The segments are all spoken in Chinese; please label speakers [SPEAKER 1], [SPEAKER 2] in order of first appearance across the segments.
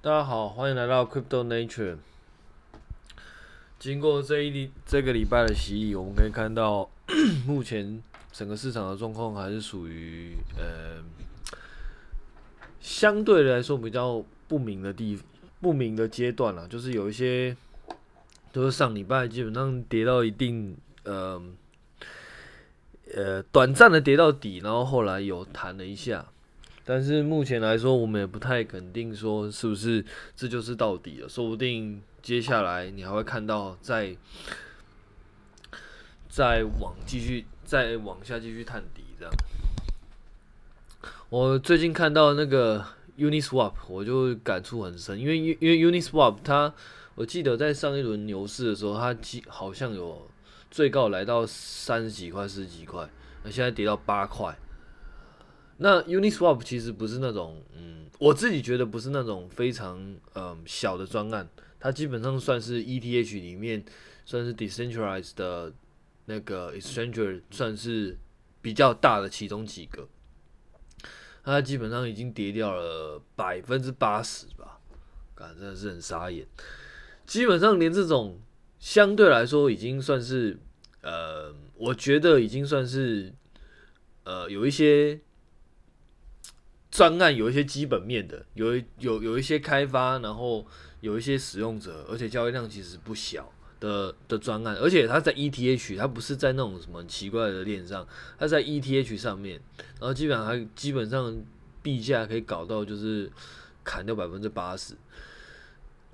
[SPEAKER 1] 大家好，欢迎来到 Crypto Nature。经过这一这个礼拜的洗礼，我们可以看到，目前整个市场的状况还是属于呃相对来说比较不明的地不明的阶段了。就是有一些都是上礼拜基本上跌到一定呃呃短暂的跌到底，然后后来有弹了一下。但是目前来说，我们也不太肯定说是不是这就是到底了。说不定接下来你还会看到再再往继续再往下继续探底这样。我最近看到那个 Uniswap，我就感触很深，因为因为 Uniswap 它，我记得在上一轮牛市的时候，它好像有最高来到三十几块、十几块，那现在跌到八块。那 Uniswap 其实不是那种，嗯，我自己觉得不是那种非常嗯小的专案，它基本上算是 ETH 里面算是 decentralized 的那个 exchange，算是比较大的其中几个。它基本上已经跌掉了百分之八十吧，感真的是很傻眼。基本上连这种相对来说已经算是，呃，我觉得已经算是，呃，有一些。专案有一些基本面的，有有有一些开发，然后有一些使用者，而且交易量其实不小的的专案，而且它在 ETH，它不是在那种什么奇怪的链上，它在 ETH 上面，然后基本上还基本上币价可以搞到就是砍掉百分之八十，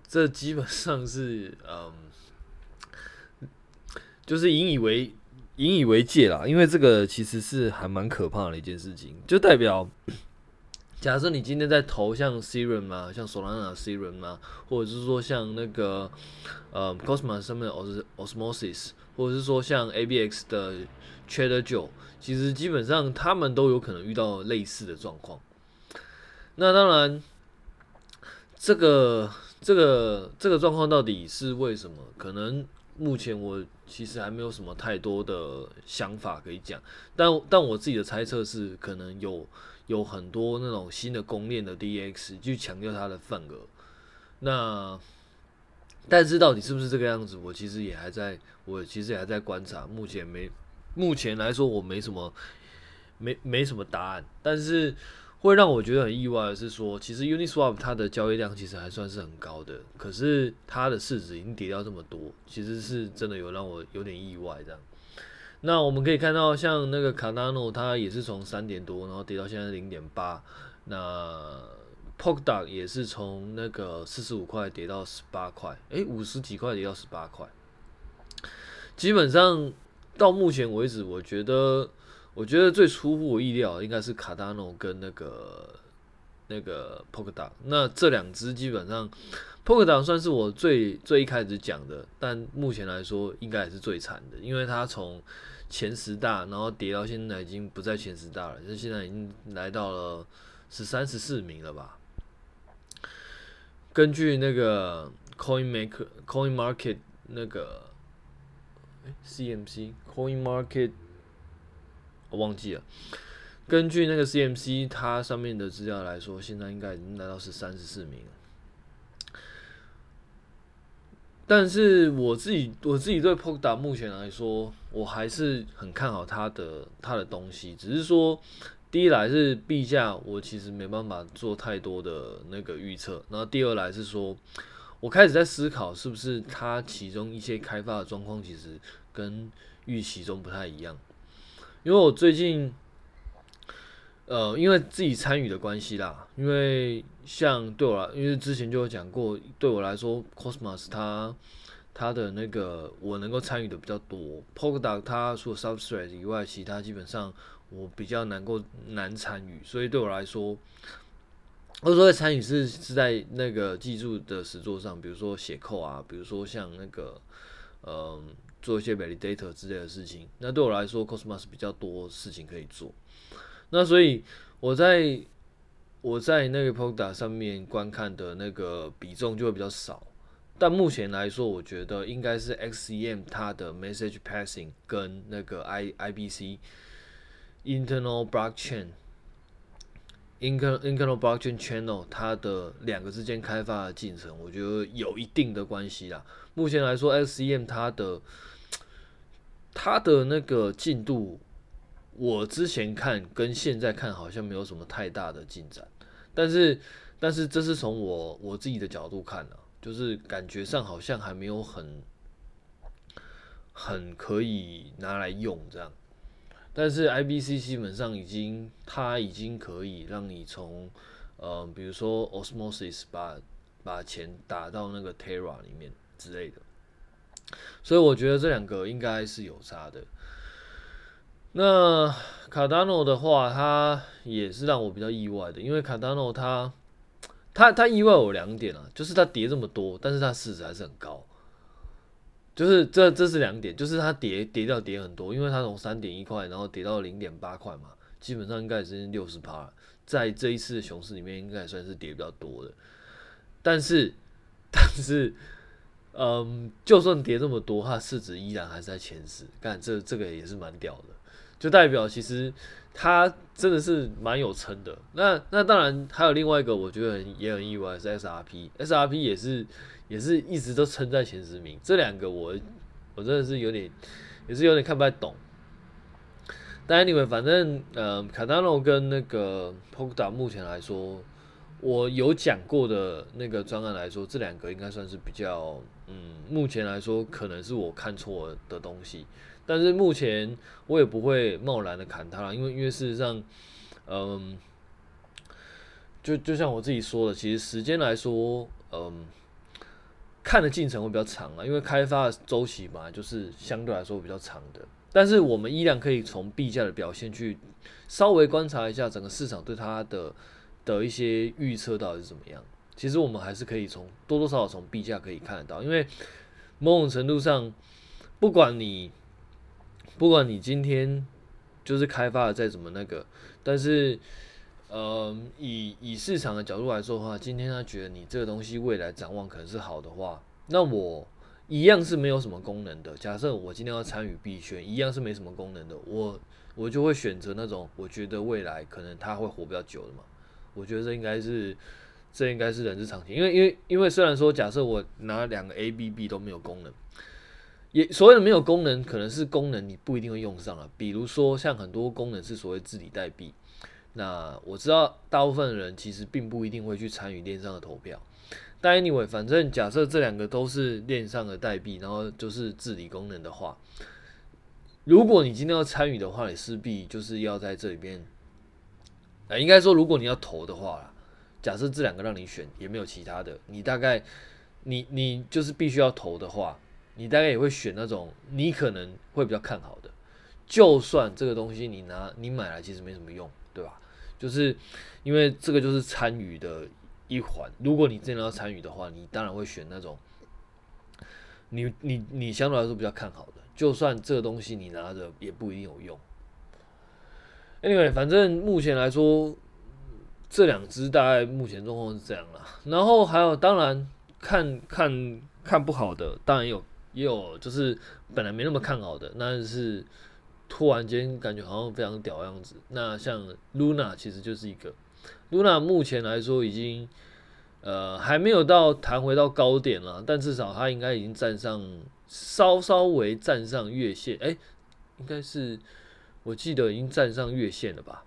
[SPEAKER 1] 这基本上是嗯，就是引以为引以为戒啦，因为这个其实是还蛮可怕的一件事情，就代表。假设你今天在投像 Serum 啊，像 Solana Serum 啊，或者是说像那个呃 Cosmos 上面的 Osmosis，或者是说像 ABX 的 Trader Joe，其实基本上他们都有可能遇到类似的状况。那当然，这个这个这个状况到底是为什么？可能目前我其实还没有什么太多的想法可以讲，但但我自己的猜测是，可能有。有很多那种新的公链的 DX 去强调它的份额，那但是到底是不是这个样子，我其实也还在，我其实也还在观察，目前没，目前来说我没什么，没没什么答案，但是会让我觉得很意外的是说，其实 Uniswap 它的交易量其实还算是很高的，可是它的市值已经跌掉这么多，其实是真的有让我有点意外这样。那我们可以看到，像那个 Cardano，它也是从三点多，然后跌到现在零点八。那 Polkadot 也是从那个四十五块跌到十八块，诶，五十几块跌到十八块。基本上到目前为止，我觉得，我觉得最出乎我意料应该是卡达诺跟那个那个 Polkadot。那这两只基本上，Polkadot 算是我最最一开始讲的，但目前来说应该也是最惨的，因为它从前十大，然后跌到现在已经不在前十大了，就现在已经来到了十三、十四名了吧？根据那个 Coin Maker、Coin Market 那个 CMC、Coin Market，我忘记了。根据那个 CMC，它上面的资料来说，现在应该已经来到是三、十四名。但是我自己，我自己对 POKDA 目前来说，我还是很看好它的它的东西。只是说，第一来是币价，我其实没办法做太多的那个预测。然后第二来是说，我开始在思考，是不是它其中一些开发的状况，其实跟预期中不太一样。因为我最近，呃，因为自己参与的关系啦，因为。像对我来，因为之前就有讲过，对我来说，Cosmos 它它的那个我能够参与的比较多，Polkadot 它除了 Substrate 以外，其他基本上我比较难够难参与，所以对我来说，或者说参与是是在那个技术的实作上，比如说写扣啊，比如说像那个嗯做一些 Validator 之类的事情，那对我来说，Cosmos 比较多事情可以做，那所以我在。我在那个 Polka 上面观看的那个比重就会比较少，但目前来说，我觉得应该是 XCM 它的 Message Passing 跟那个 I IBC Internal Blockchain Internal Blockchain Channel 它的两个之间开发的进程，我觉得有一定的关系啦。目前来说，SCM 它的它的那个进度，我之前看跟现在看好像没有什么太大的进展，但是但是这是从我我自己的角度看啊，就是感觉上好像还没有很很可以拿来用这样。但是 IBC 基本上已经，它已经可以让你从，呃，比如说 Osmosis 把把钱打到那个 Terra 里面之类的，所以我觉得这两个应该是有差的。那 Cardano 的话，它也是让我比较意外的，因为 Cardano 它它它意外我两点啊，就是它跌这么多，但是它市值还是很高。就是这，这是两点，就是它跌跌掉跌很多，因为它从三点一块，然后跌到零点八块嘛，基本上应该也是六十趴，在这一次的熊市里面，应该算是跌比较多的。但是，但是，嗯，就算跌这么多，它市值依然还是在前十，干这这个也是蛮屌的，就代表其实它真的是蛮有撑的。那那当然还有另外一个，我觉得也很意外是 SRP，SRP 也是。也是一直都撑在前十名，这两个我我真的是有点，也是有点看不太懂。但 anyway，反正呃，Cardano 跟那个 p o k a d o 目前来说，我有讲过的那个专案来说，这两个应该算是比较，嗯，目前来说可能是我看错的东西。但是目前我也不会贸然的砍它了，因为因为事实上，嗯，就就像我自己说的，其实时间来说，嗯。看的进程会比较长啊，因为开发的周期嘛，就是相对来说比较长的。但是我们依然可以从币价的表现去稍微观察一下整个市场对它的的一些预测到底是怎么样。其实我们还是可以从多多少少从币价可以看得到，因为某种程度上，不管你不管你今天就是开发的再怎么那个，但是。呃，以以市场的角度来说的话，今天他觉得你这个东西未来展望可能是好的话，那我一样是没有什么功能的。假设我今天要参与币圈，一样是没什么功能的，我我就会选择那种我觉得未来可能它会活比较久的嘛。我觉得这应该是这应该是人之常情，因为因为因为虽然说假设我拿两个 A B B 都没有功能，也所谓的没有功能，可能是功能你不一定会用上了。比如说像很多功能是所谓治理代币。那我知道大部分人其实并不一定会去参与链上的投票，但 anyway，反正假设这两个都是链上的代币，然后就是治理功能的话，如果你今天要参与的话，你势必就是要在这里边，呃，应该说如果你要投的话，假设这两个让你选，也没有其他的，你大概你你就是必须要投的话，你大概也会选那种你可能会比较看好的，就算这个东西你拿你买来其实没什么用，对吧？就是因为这个就是参与的一环。如果你真的要参与的话，你当然会选那种你你你相对来说比较看好的。就算这个东西你拿着也不一定有用。Anyway，反正目前来说，这两只大概目前状况是这样啦。然后还有，当然看看看不好的，当然有也有，就是本来没那么看好的，那是。突然间感觉好像非常屌样子。那像 Luna 其实就是一个 Luna，目前来说已经呃还没有到弹回到高点了，但至少它应该已经站上稍稍微站上月线，哎、应该是我记得已经站上月线了吧？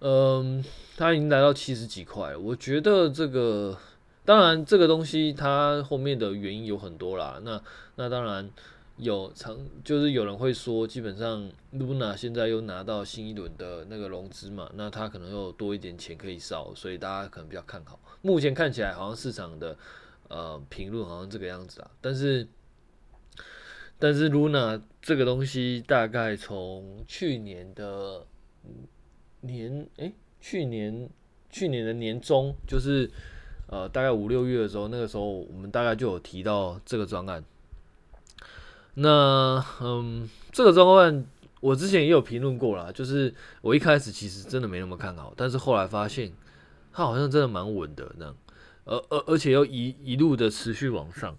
[SPEAKER 1] 嗯，它已经来到七十几块。我觉得这个当然这个东西它后面的原因有很多啦。那那当然。有常就是有人会说，基本上 Luna 现在又拿到新一轮的那个融资嘛，那他可能又多一点钱可以烧，所以大家可能比较看好。目前看起来好像市场的呃评论好像这个样子啊，但是但是 Luna 这个东西大概从去年的年诶、去年去年的年中，就是呃大概五六月的时候，那个时候我们大概就有提到这个专案。那嗯，这个专案我之前也有评论过啦，就是我一开始其实真的没那么看好，但是后来发现它好像真的蛮稳的那样，而而而且又一一路的持续往上。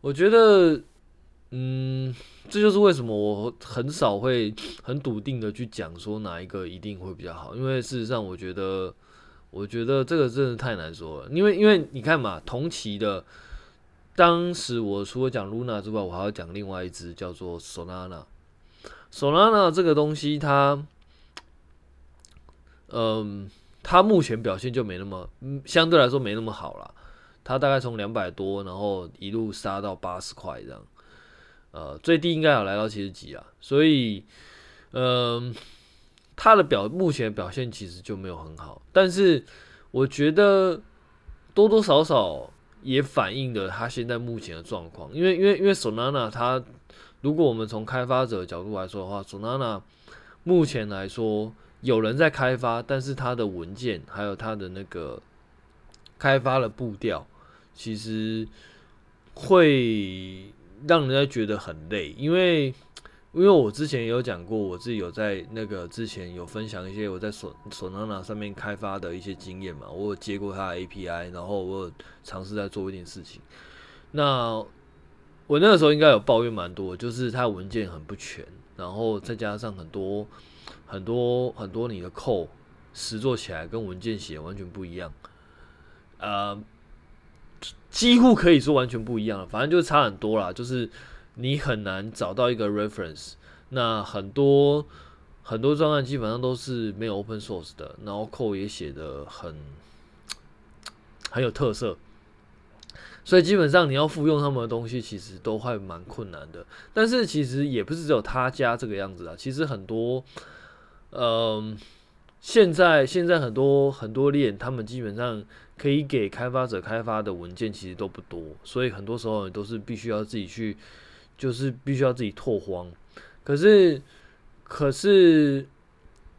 [SPEAKER 1] 我觉得嗯，这就是为什么我很少会很笃定的去讲说哪一个一定会比较好，因为事实上我觉得，我觉得这个真的太难说了，因为因为你看嘛，同期的，当时我除了讲 Luna 之外，我还要讲另外一只叫做 Solana，Solana 这个东西它，嗯，它目前表现就没那么，相对来说没那么好啦，它大概从两百多，然后一路杀到八十块这样。呃，最低应该有来到七十几啊，所以，嗯、呃，他的表目前表现其实就没有很好，但是我觉得多多少少也反映了他现在目前的状况，因为因为因为 Solana 它，如果我们从开发者角度来说的话，Solana 目前来说有人在开发，但是它的文件还有它的那个开发的步调，其实会。让人家觉得很累，因为因为我之前有讲过，我自己有在那个之前有分享一些我在索索纳纳上面开发的一些经验嘛，我有接过它的 API，然后我尝试在做一点事情。那我那个时候应该有抱怨蛮多，就是它文件很不全，然后再加上很多很多很多你的扣实做起来跟文件写完全不一样，呃。几乎可以说完全不一样了，反正就差很多啦。就是你很难找到一个 reference，那很多很多专案基本上都是没有 open source 的，然后 code 也写得很很有特色，所以基本上你要复用他们的东西，其实都还蛮困难的。但是其实也不是只有他家这个样子啊，其实很多，嗯、呃，现在现在很多很多链，他们基本上。可以给开发者开发的文件其实都不多，所以很多时候你都是必须要自己去，就是必须要自己拓荒。可是，可是，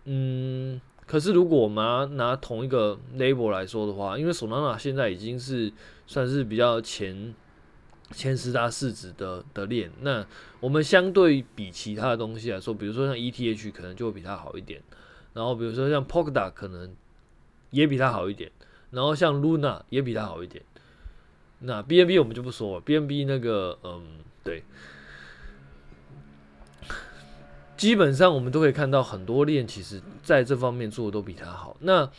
[SPEAKER 1] 嗯，可是如果我们要拿同一个 label 来说的话，因为 Solana 现在已经是算是比较前前十大市值的的链，那我们相对比其他的东西来说，比如说像 ETH 可能就会比它好一点，然后比如说像 Polkadot 可能也比它好一点。然后像 Luna 也比它好一点，那 BNB 我们就不说了，BNB 那个嗯，对，基本上我们都可以看到很多链其实在这方面做的都比它好。那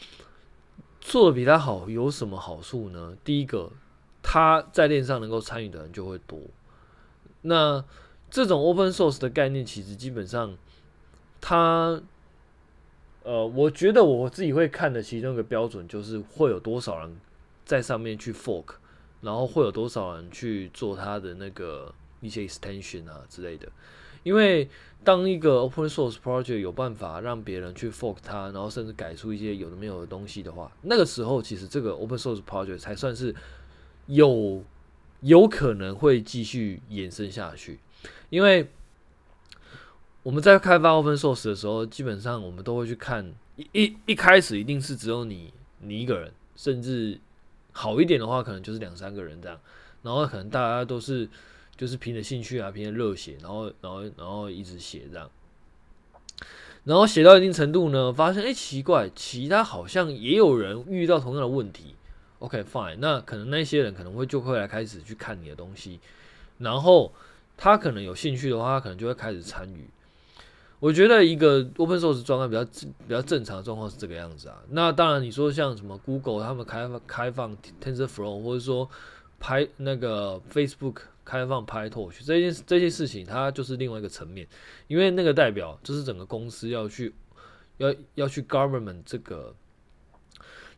[SPEAKER 1] 做的比它好有什么好处呢？第一个，它在链上能够参与的人就会多。那这种 Open Source 的概念其实基本上它。呃，我觉得我自己会看的其中一个标准就是会有多少人在上面去 fork，然后会有多少人去做它的那个一些 extension 啊之类的。因为当一个 open source project 有办法让别人去 fork 它，然后甚至改出一些有的没有的东西的话，那个时候其实这个 open source project 才算是有有可能会继续延伸下去，因为。我们在开发 open source 的时候，基本上我们都会去看一一一开始一定是只有你你一个人，甚至好一点的话，可能就是两三个人这样。然后可能大家都是就是凭着兴趣啊，凭着热血，然后然后然后一直写这样。然后写到一定程度呢，发现哎奇怪，其他好像也有人遇到同样的问题。OK fine，那可能那些人可能会就会来开始去看你的东西，然后他可能有兴趣的话，他可能就会开始参与。我觉得一个 open source 状态比较比较正常的状况是这个样子啊。那当然，你说像什么 Google 他们开放开放 TensorFlow，或者说拍那个 Facebook 开放 PyTorch 这件这些事情，它就是另外一个层面，因为那个代表就是整个公司要去要要去 government 这个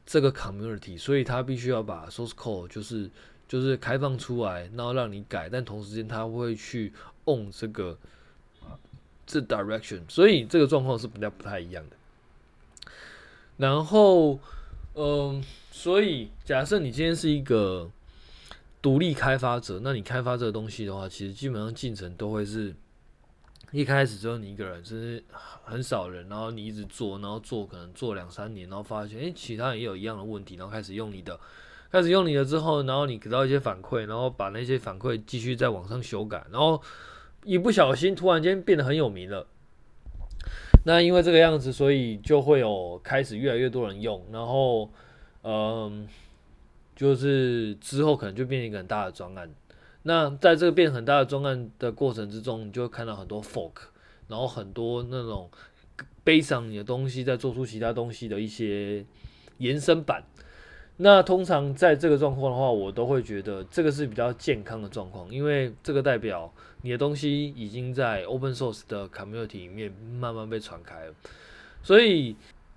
[SPEAKER 1] 这个 community，所以他必须要把 source code 就是就是开放出来，然后让你改，但同时间他会去 own 这个。这 direction，所以这个状况是比较不太一样的。然后，嗯、所以假设你今天是一个独立开发者，那你开发这个东西的话，其实基本上进程都会是一开始只有你一个人，就是很少人，然后你一直做，然后做可能做两三年，然后发现诶，其他人也有一样的问题，然后开始用你的，开始用你的之后，然后你得到一些反馈，然后把那些反馈继续在网上修改，然后。一不小心，突然间变得很有名了。那因为这个样子，所以就会有开始越来越多人用，然后，嗯，就是之后可能就变成一个很大的专案。那在这个变很大的专案的过程之中，你就会看到很多 fork，然后很多那种背上你的东西，再做出其他东西的一些延伸版。那通常在这个状况的话，我都会觉得这个是比较健康的状况，因为这个代表你的东西已经在 open source 的 community 里面慢慢被传开了。所以，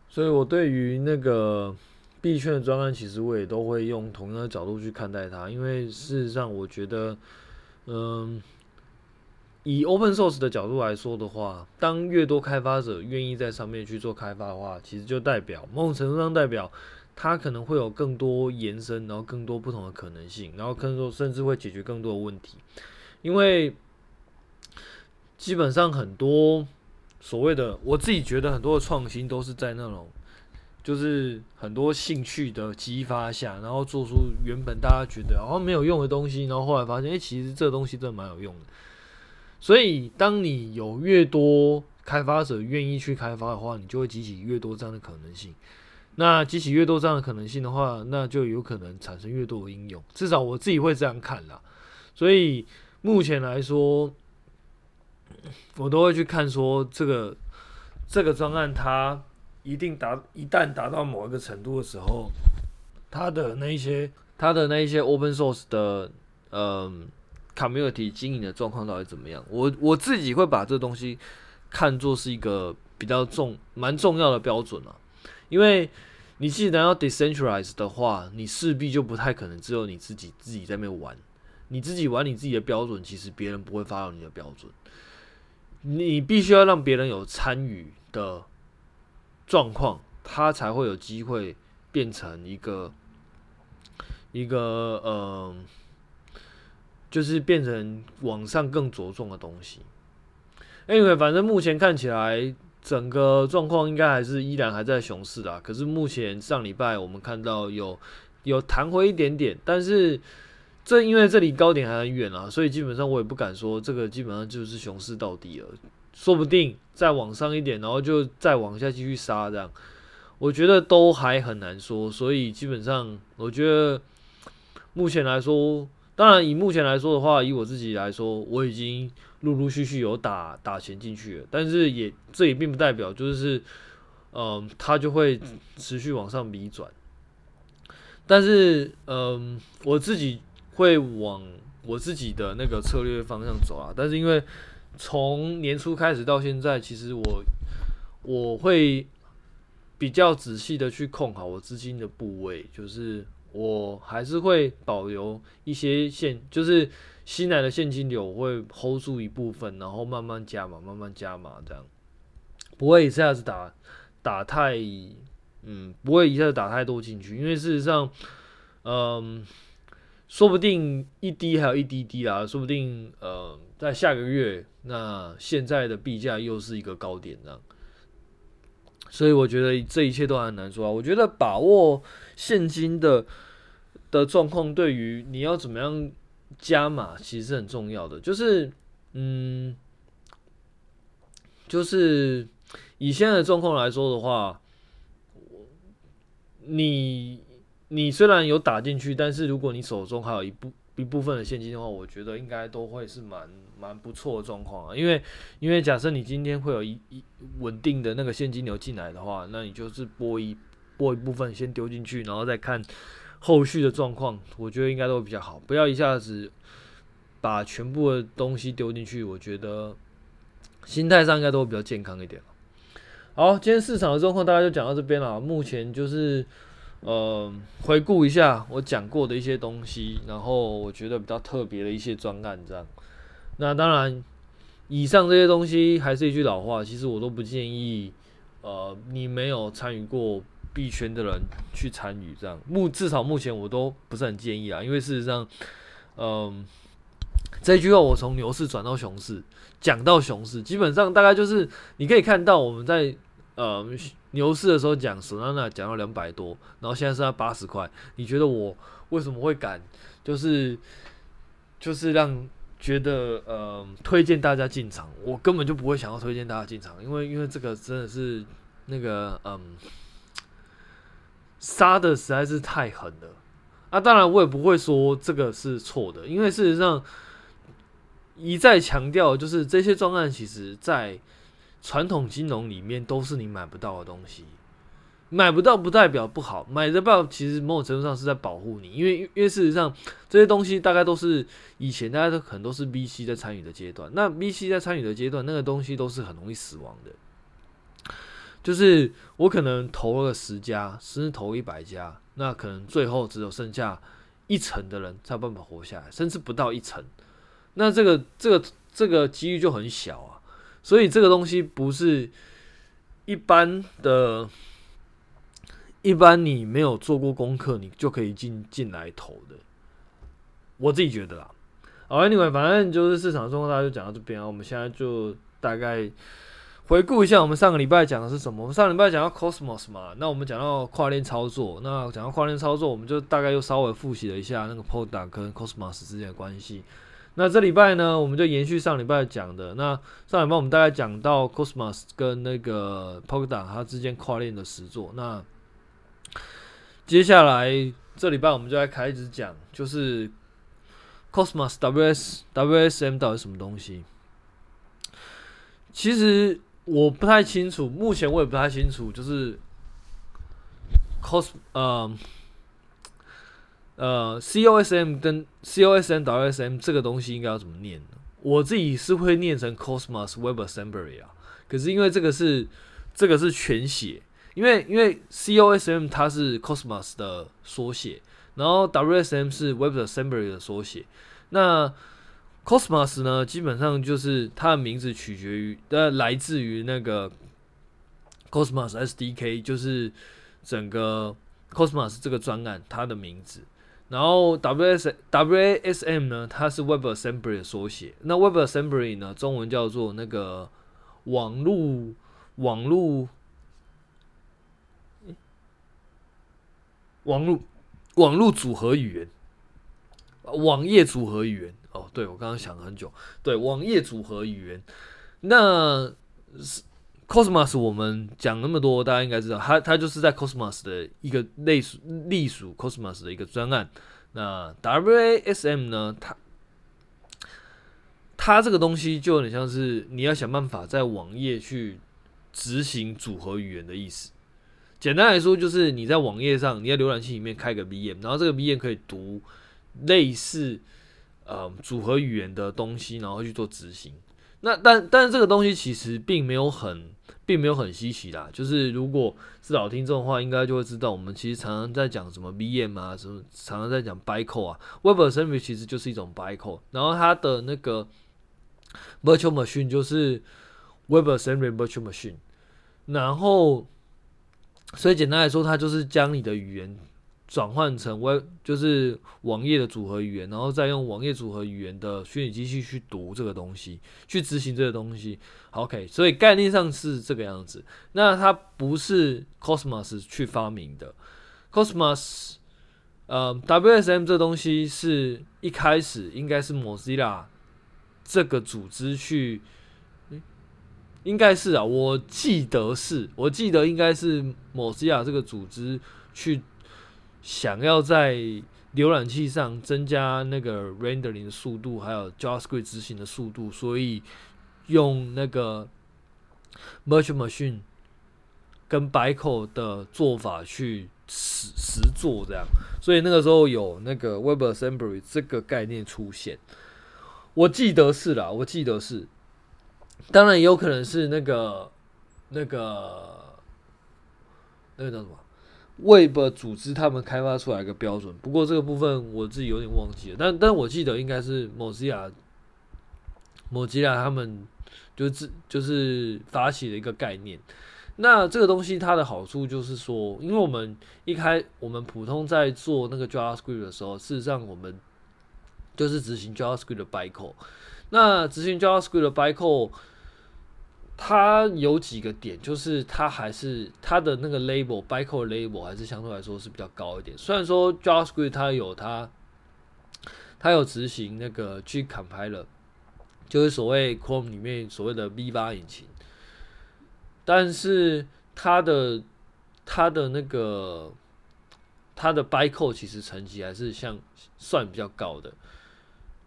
[SPEAKER 1] 所以我对于那个币圈的专案，其实我也都会用同样的角度去看待它，因为事实上，我觉得，嗯，以 open source 的角度来说的话，当越多开发者愿意在上面去做开发的话，其实就代表某种程度上代表。它可能会有更多延伸，然后更多不同的可能性，然后更多甚至会解决更多的问题，因为基本上很多所谓的我自己觉得很多的创新都是在那种就是很多兴趣的激发下，然后做出原本大家觉得好像没有用的东西，然后后来发现，哎，其实这东西真的蛮有用的。所以，当你有越多开发者愿意去开发的话，你就会激起越多这样的可能性。那激起越多这样的可能性的话，那就有可能产生越多的应用。至少我自己会这样看啦。所以目前来说，我都会去看说这个这个专案它一定达一旦达到某一个程度的时候，它的那一些它的那一些 open source 的嗯 community 经营的状况到底怎么样？我我自己会把这东西看作是一个比较重蛮重要的标准啊。因为你既然要 decentralize 的话，你势必就不太可能只有你自己自己在那边玩，你自己玩你自己的标准，其实别人不会发到你的标准，你必须要让别人有参与的状况，他才会有机会变成一个一个呃，就是变成往上更着重的东西。Anyway，反正目前看起来。整个状况应该还是依然还在熊市啦，可是目前上礼拜我们看到有有弹回一点点，但是这因为这里高点还很远啊，所以基本上我也不敢说这个基本上就是熊市到底了，说不定再往上一点，然后就再往下继续杀这样，我觉得都还很难说，所以基本上我觉得目前来说，当然以目前来说的话，以我自己来说，我已经。陆陆续续有打打钱进去了，但是也这也并不代表就是，嗯、它就会持续往上比转。但是，嗯、我自己会往我自己的那个策略方向走啊。但是因为从年初开始到现在，其实我我会比较仔细的去控好我资金的部位，就是我还是会保留一些现，就是。新来的现金流我会 hold 住一部分，然后慢慢加码，慢慢加码，这样不会一下子打打太，嗯，不会一下子打太多进去，因为事实上，嗯，说不定一滴还有一滴滴啦，说不定呃，在下个月，那现在的币价又是一个高点，这样，所以我觉得这一切都很难说啊。我觉得把握现金的的状况，对于你要怎么样。加码其实是很重要的，就是，嗯，就是以现在的状况来说的话，你你虽然有打进去，但是如果你手中还有一部一部分的现金的话，我觉得应该都会是蛮蛮不错的状况啊。因为因为假设你今天会有一一稳定的那个现金流进来的话，那你就是拨一拨一部分先丢进去，然后再看。后续的状况，我觉得应该都会比较好，不要一下子把全部的东西丢进去。我觉得心态上应该都会比较健康一点。好，今天市场的状况大概就讲到这边了。目前就是呃回顾一下我讲过的一些东西，然后我觉得比较特别的一些专案这样。那当然，以上这些东西还是一句老话，其实我都不建议呃你没有参与过。币圈的人去参与这样，目至少目前我都不是很建议啊，因为事实上，嗯，这句话我从牛市转到熊市，讲到熊市，基本上大概就是你可以看到我们在呃牛市的时候讲 Solana 讲到两百多，然后现在是在八十块，你觉得我为什么会敢就是就是让觉得呃推荐大家进场？我根本就不会想要推荐大家进场，因为因为这个真的是那个嗯。杀的实在是太狠了啊，当然我也不会说这个是错的，因为事实上一再强调，就是这些专案其实在传统金融里面都是你买不到的东西。买不到不代表不好，买得到其实某种程度上是在保护你，因为因为事实上这些东西大概都是以前大家都可能都是 VC 在参与的阶段，那 VC 在参与的阶段，那个东西都是很容易死亡的。就是我可能投了十家，甚至投一百家，那可能最后只有剩下一成的人才有办法活下来，甚至不到一成，那这个这个这个几率就很小啊。所以这个东西不是一般的。一般你没有做过功课，你就可以进进来投的。我自己觉得啦。好，Anyway，反正就是市场状况，大家就讲到这边啊。我们现在就大概回顾一下，我们上个礼拜讲的是什么？我们上礼拜讲到 Cosmos 嘛，那我们讲到跨链操作，那讲到跨链操作，我们就大概又稍微复习了一下那个 Polkadot 跟 Cosmos 之间的关系。那这礼拜呢，我们就延续上礼拜讲的。那上礼拜我们大概讲到 Cosmos 跟那个 Polkadot 它之间跨链的实作。那接下来这礼拜我们就来开始讲，就是 Cosmos WS WSM 到底什么东西？其实我不太清楚，目前我也不太清楚，就是 Cos 呃呃 COSM 跟 COSM WSM 这个东西应该要怎么念呢？我自己是会念成 Cosmos WebAssembly 啊，可是因为这个是这个是全写。因为因为 COSM 它是 Cosmos 的缩写，然后 WSM 是 WebAssembly 的缩写。那 Cosmos 呢，基本上就是它的名字取决于呃来自于那个 Cosmos SDK，就是整个 Cosmos 这个专案它的名字。然后 W S W S M 呢，它是 WebAssembly 的缩写。那 WebAssembly 呢，中文叫做那个网路网路。网络网络组合语言，网页组合语言哦，对，我刚刚想了很久，对，网页组合语言。那是 Cosmos 我们讲那么多，大家应该知道，它它就是在 Cosmos 的一个类属隶属 Cosmos 的一个专案。那 WASM 呢，它它这个东西就有点像是你要想办法在网页去执行组合语言的意思。简单来说，就是你在网页上，你在浏览器里面开个 VM，然后这个 VM 可以读类似呃组合语言的东西，然后去做执行。那但但是这个东西其实并没有很并没有很稀奇啦。就是如果是老听众的话，应该就会知道，我们其实常常在讲什么 VM 啊，什么常常在讲 Bico 啊，WebAssembly 其实就是一种 Bico，然后它的那个 Virtual Machine 就是 WebAssembly Virtual Machine，然后。所以简单来说，它就是将你的语言转换成 Y 就是网页的组合语言，然后再用网页组合语言的虚拟机器去读这个东西，去执行这个东西。OK，所以概念上是这个样子。那它不是 Cosmos 去发明的，Cosmos，呃，WSM 这东西是一开始应该是 Mozilla 这个组织去。应该是啊，我记得是，我记得应该是 Mozilla 这个组织去想要在浏览器上增加那个 rendering 的速度，还有 JavaScript 执行的速度，所以用那个 Virtual Machine 跟 Bytecode 的做法去实实做这样，所以那个时候有那个 WebAssembly 这个概念出现，我记得是啦，我记得是。当然也有可能是那个、那个、那个叫什么？？Web 组织他们开发出来一个标准。不过这个部分我自己有点忘记了。但但我记得应该是 Mozilla、Mozilla 他们就是就是发起的一个概念。那这个东西它的好处就是说，因为我们一开我们普通在做那个 JavaScript 的时候，事实上我们就是执行 JavaScript 的 bytecode。那执行 JavaScript 的 bytecode 它有几个点，就是它还是它的那个 label b i c o label 还是相对来说是比较高一点。虽然说 JavaScript 它有它，它有执行那个 Gcompiler，就是所谓 Chrome 里面所谓的 V8 引擎，但是它的它的那个它的 b i c o 其实层级还是像算比较高的。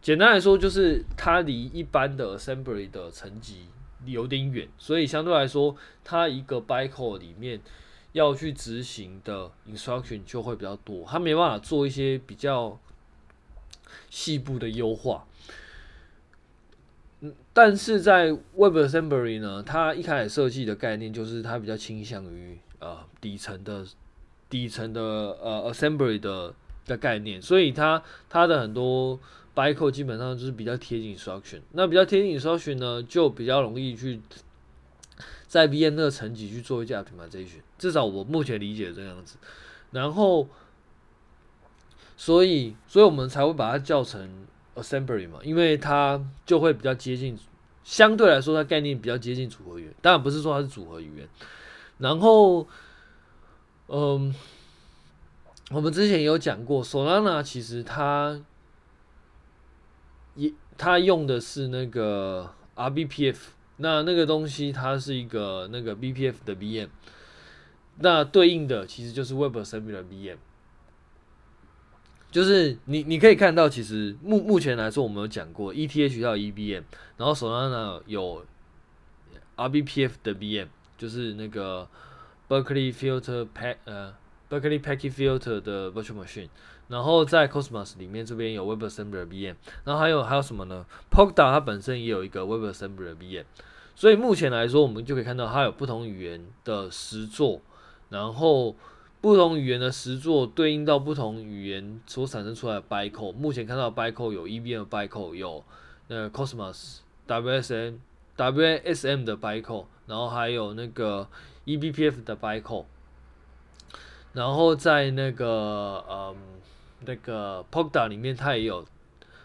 [SPEAKER 1] 简单来说，就是它离一般的 assembly 的层级有点远，所以相对来说，它一个 bycode 里面要去执行的 instruction 就会比较多，它没办法做一些比较细部的优化。嗯，但是在 WebAssembly 呢，它一开始设计的概念就是它比较倾向于呃底层的底层的呃 assembly 的的概念，所以它它的很多 bytecode 基本上就是比较贴近 instruction。那比较贴近 instruction 呢，就比较容易去在 VM 那个层级去做一些 optimization。至少我目前理解这样子。然后，所以所以我们才会把它叫成。Assembly 嘛，因为它就会比较接近，相对来说它概念比较接近组合语言，当然不是说它是组合语言。然后，嗯，我们之前有讲过，Solana 其实它也它用的是那个 RBPF，那那个东西它是一个那个 BPF 的 VM，那对应的其实就是 WebAssembly 的 VM。就是你，你可以看到，其实目目前来说，我们有讲过，ETH 要 EVM，然后手上呢有 RBPF 的 VM，就是那个 Berkeley Filter Pack 呃 Berkeley Packet Filter 的 Virtual Machine，然后在 Cosmos 里面这边有 WebAssembly 的 VM，然后还有还有什么呢？Polkadot 它本身也有一个 WebAssembly 的 VM，所以目前来说，我们就可以看到它有不同语言的实作，然后。不同语言的实作对应到不同语言所产生出来的 bytecode，目前看到 bytecode 有 EVM 的 bytecode，有那个 Cosmos WSM WASM 的 bytecode，然后还有那个 eBPF 的 bytecode，然后在那个嗯那个 Polkadot 里面它也有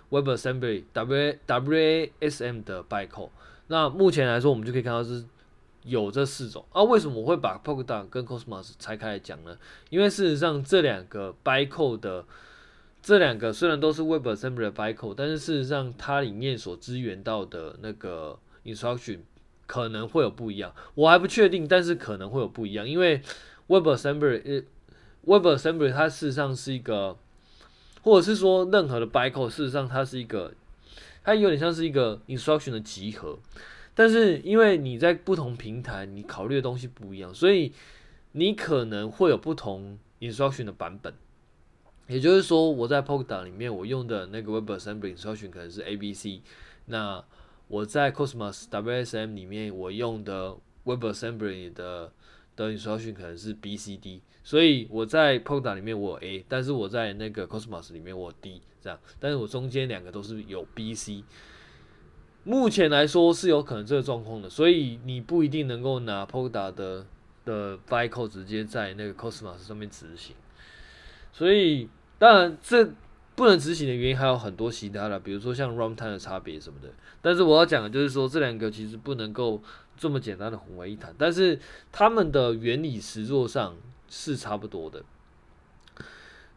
[SPEAKER 1] WebAssembly WASM 的 bico。那目前来说，我们就可以看到是。有这四种啊？为什么我会把 Polkadot 跟 Cosmos 拆开来讲呢？因为事实上这两个 bico 的这两个虽然都是 WebAssembly 的 bico 但是事实上它里面所支援到的那个 instruction 可能会有不一样。我还不确定，但是可能会有不一样，因为 WebAssembly WebAssembly 它事实上是一个，或者是说任何的 bytecode 事实上它是一个，它有点像是一个 instruction 的集合。但是因为你在不同平台，你考虑的东西不一样，所以你可能会有不同 instruction 的版本。也就是说，我在 Polkadot 里面我用的那个 WebAssembly instruction 可能是 A B C，那我在 Cosmos WSM 里面我用的 WebAssembly 的的 instruction 可能是 B C D。所以我在 Poda 里面我有 A，但是我在那个 Cosmos 里面我 D 这样，但是我中间两个都是有 B C。目前来说是有可能这个状况的，所以你不一定能够拿 Poda 的的 bytecode 直接在那个 Cosmos 上面执行。所以当然这不能执行的原因还有很多其他的，比如说像 runtime 的差别什么的。但是我要讲的就是说，这两个其实不能够这么简单的混为一谈，但是它们的原理实作上是差不多的。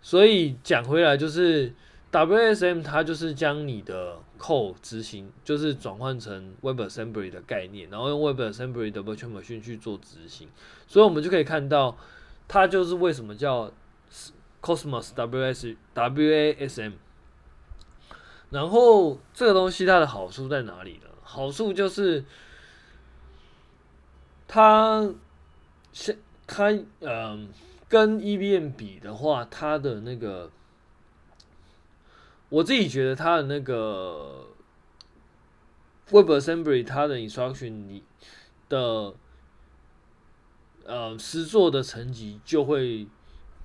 [SPEAKER 1] 所以讲回来就是。WSM 它就是将你的 code 执行，就是转换成 WebAssembly 的概念，然后用 WebAssembly 的 Virtual Machine 去做执行，所以我们就可以看到，它就是为什么叫 Cosmos WS WASM。然后这个东西它的好处在哪里呢？好处就是它是它嗯、跟 EVM 比的话，它的那个。我自己觉得它的那个 WebAssembly 它的 instruction 里的呃实作的层级就会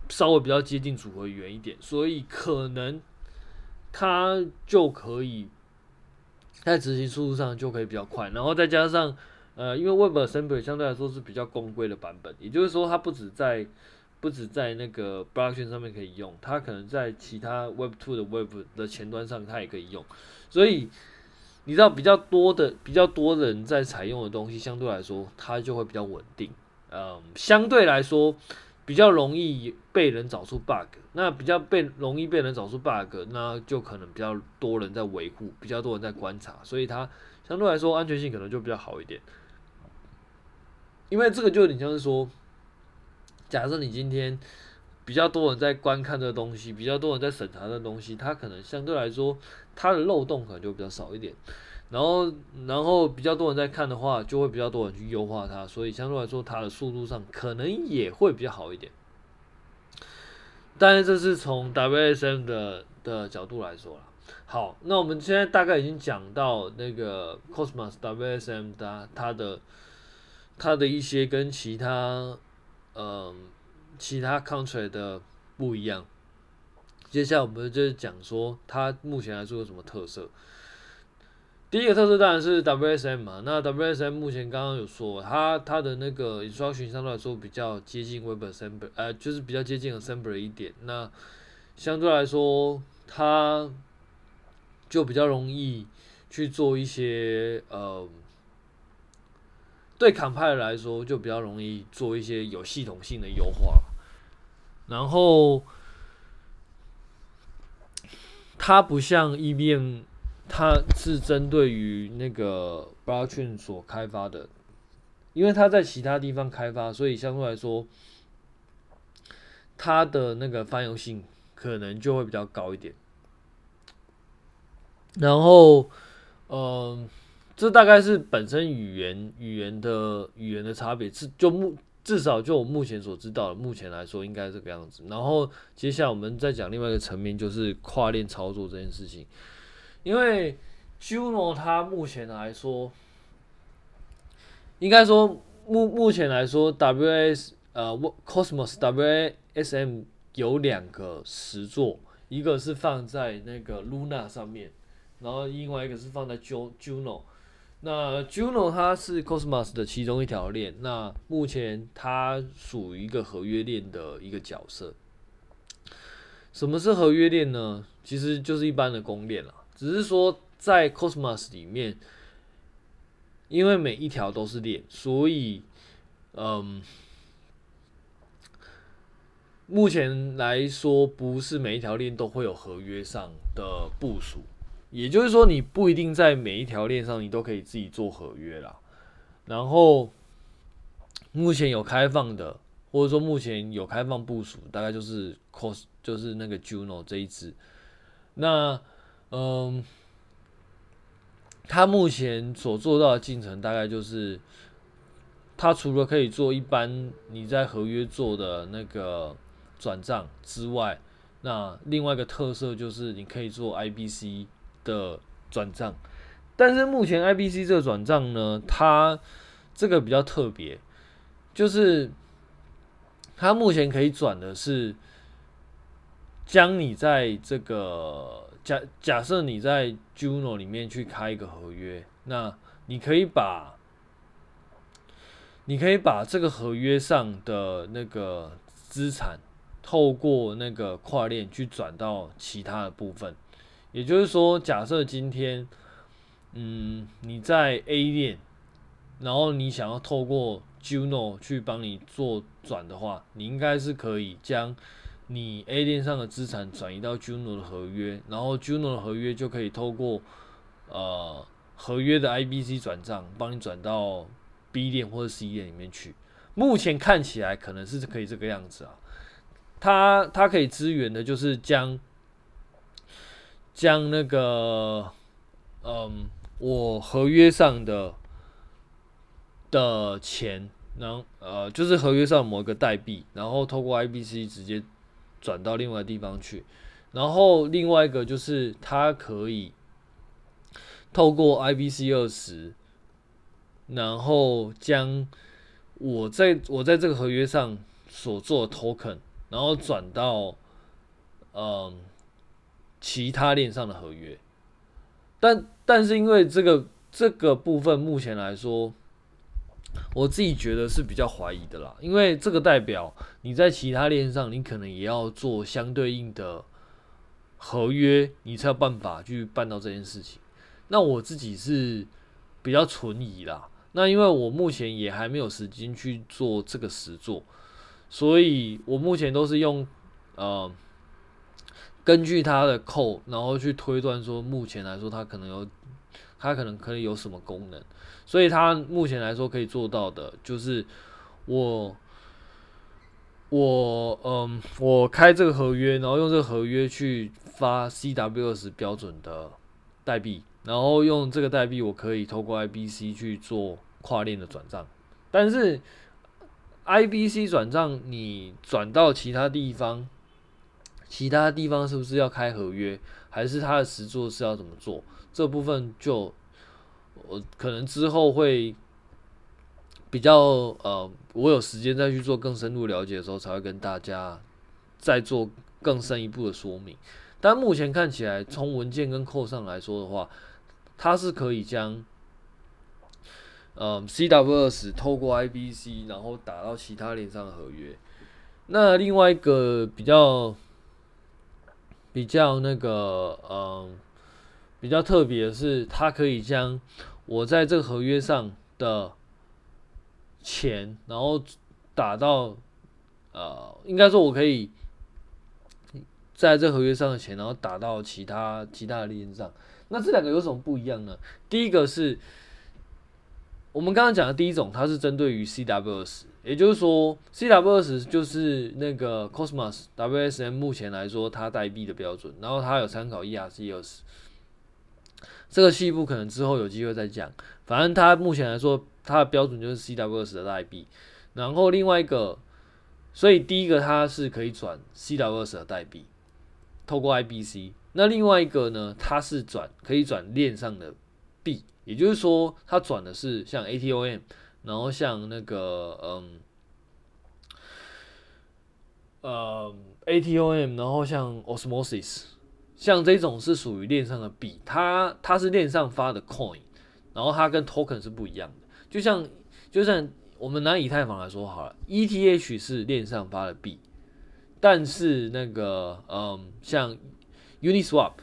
[SPEAKER 1] 稍微比较接近组合语言一点，所以可能它就可以在执行速度上就可以比较快，然后再加上呃，因为 WebAssembly 相对来说是比较公规的版本，也就是说它不止在不止在那个 blockchain 上面可以用，它可能在其他 Web 2的 Web 的前端上它也可以用，所以你知道比较多的比较多人在采用的东西，相对来说它就会比较稳定，嗯，相对来说比较容易被人找出 bug，那比较被容易被人找出 bug，那就可能比较多人在维护，比较多人在观察，所以它相对来说安全性可能就比较好一点，因为这个就有点像是说。假设你今天比较多人在观看这个东西，比较多人在审查这东西，它可能相对来说它的漏洞可能就比较少一点。然后，然后比较多人在看的话，就会比较多人去优化它，所以相对来说它的速度上可能也会比较好一点。但是这是从 WSM 的的角度来说啦。好，那我们现在大概已经讲到那个 Cosmos WSM 它它的它的一些跟其他嗯。其他 contract 的不一样。接下来我们就是讲说，它目前来说有什么特色。第一个特色当然是 WSM 嘛。那 WSM 目前刚刚有说，它它的那个 instruction 相对来说比较接近 WebAssembly，呃，就是比较接近 Assembly 一点。那相对来说，它就比较容易去做一些呃。对 compiler 来说，就比较容易做一些有系统性的优化。然后，它不像 EVM，它是针对于那个 Blockchain 所开发的，因为它在其他地方开发，所以相对来说，它的那个泛用性可能就会比较高一点。然后，嗯、这大概是本身语言语言的语言的差别，是就目至少就我目前所知道的，目前来说应该这个样子。然后接下来我们再讲另外一个层面，就是跨链操作这件事情。因为 Juno 它目前来说，应该说目目前来说，WS 呃 Cosmos WSM 有两个实作，一个是放在那个 Luna 上面，然后另外一个是放在 Juno。那 Juno 它是 Cosmos 的其中一条链，那目前它属于一个合约链的一个角色。什么是合约链呢？其实就是一般的公链啦，只是说在 Cosmos 里面，因为每一条都是链，所以嗯，目前来说不是每一条链都会有合约上的部署。也就是说，你不一定在每一条链上你都可以自己做合约啦。然后，目前有开放的，或者说目前有开放部署，大概就是 Cos，就是那个 Juno 这一支。那，嗯，它目前所做到的进程，大概就是，它除了可以做一般你在合约做的那个转账之外，那另外一个特色就是你可以做 IBC。的转账，但是目前 IBC 这个转账呢，它这个比较特别，就是它目前可以转的是，将你在这个假假设你在 Juno 里面去开一个合约，那你可以把，你可以把这个合约上的那个资产，透过那个跨链去转到其他的部分。也就是说，假设今天，嗯，你在 A 链，然后你想要透过 Juno 去帮你做转的话，你应该是可以将你 A 链上的资产转移到 Juno 的合约，然后 Juno 的合约就可以透过呃合约的 IBC 转账，帮你转到 B 链或者 C 链里面去。目前看起来可能是可以这个样子啊，它它可以支援的就是将。将那个，嗯，我合约上的的钱，然后呃，就是合约上某一个代币，然后透过 IBC 直接转到另外地方去。然后另外一个就是它可以透过 IBC 二十，然后将我在我在这个合约上所做的 token，然后转到嗯。其他链上的合约，但但是因为这个这个部分目前来说，我自己觉得是比较怀疑的啦，因为这个代表你在其他链上，你可能也要做相对应的合约，你才有办法去办到这件事情。那我自己是比较存疑啦，那因为我目前也还没有时间去做这个实作，所以我目前都是用呃。根据它的 code，然后去推断说，目前来说它可能有，它可能可以有什么功能，所以它目前来说可以做到的，就是我我嗯，我开这个合约，然后用这个合约去发 CWS 标准的代币，然后用这个代币，我可以透过 IBC 去做跨链的转账。但是 IBC 转账，你转到其他地方，其他地方是不是要开合约，还是它的实作是要怎么做？这部分就我可能之后会。比较呃，我有时间再去做更深入了解的时候，才会跟大家再做更深一步的说明。但目前看起来，从文件跟扣上来说的话，它是可以将嗯 CWS 透过 IBC，然后打到其他链上的合约。那另外一个比较比较那个嗯、比较特别的是，它可以将我在这个合约上的钱，然后打到，呃，应该说我可以在这合约上的钱，然后打到其他其他的链上。那这两个有什么不一样呢？第一个是我们刚刚讲的第一种，它是针对于 CWS，也就是说 CWS 就是那个 Cosmos WSM 目前来说它代币的标准，然后它有参考 ERC20。这个细部可能之后有机会再讲，反正它目前来说。它的标准就是 CWS 的代币，然后另外一个，所以第一个它是可以转 CWS 的代币，透过 IBC。那另外一个呢，它是转可以转链上的币，也就是说它转的是像 ATOM，然后像那个嗯呃 ATOM，然后像 Osmosis，像这种是属于链上的币，它它是链上发的 Coin，然后它跟 Token 是不一样的。就像，就像我们拿以太坊来说好了，ETH 是链上发的币，但是那个，嗯，像 Uniswap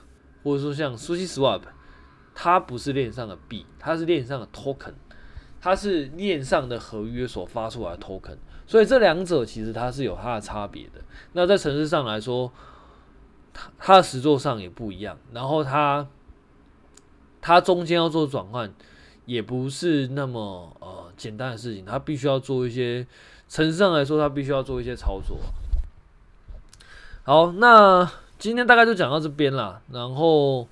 [SPEAKER 1] 或者说像 SushiSwap，它不是链上的币，它是链上的 Token，它是链上的合约所发出来的 Token，所以这两者其实它是有它的差别的。那在城市上来说，它它的实作上也不一样，然后它它中间要做转换。也不是那么呃简单的事情，它必须要做一些，城市上来说，它必须要做一些操作。好，那今天大概就讲到这边啦。然后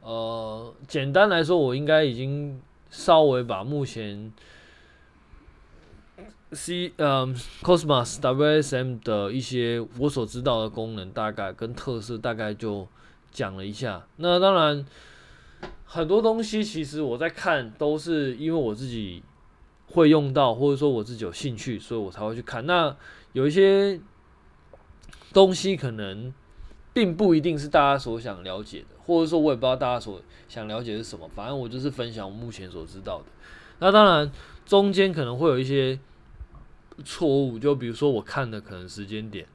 [SPEAKER 1] 呃，简单来说，我应该已经稍微把目前 C 嗯 Cosmos WSM 的一些我所知道的功能，大概跟特色大概就讲了一下。那当然。很多东西其实我在看，都是因为我自己会用到，或者说我自己有兴趣，所以我才会去看。那有一些东西可能并不一定是大家所想了解的，或者说我也不知道大家所想了解是什么。反正我就是分享我目前所知道的。那当然中间可能会有一些错误，就比如说我看的可能时间点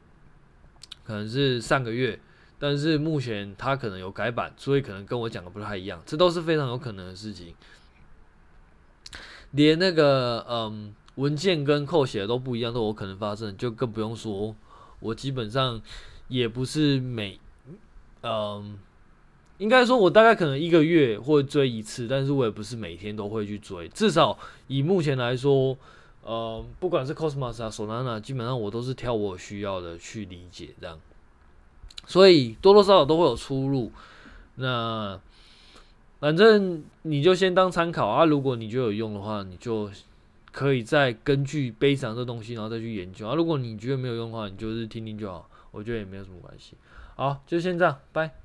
[SPEAKER 1] 可能是上个月。但是目前它可能有改版，所以可能跟我讲的不太一样，这都是非常有可能的事情。连那个嗯文件跟扣写的都不一样，都有可能发生，就更不用说，我基本上也不是每嗯，应该说我大概可能一个月会追一次，但是我也不是每天都会去追。至少以目前来说，呃，不管是 Cosmos 啊、Solana，基本上我都是挑我需要的去理解这样。所以多多少少都会有出入，那反正你就先当参考啊。如果你觉得有用的话，你就可以再根据悲伤这东西，然后再去研究啊。如果你觉得没有用的话，你就是听听就好，我觉得也没有什么关系。好，就先这样，拜。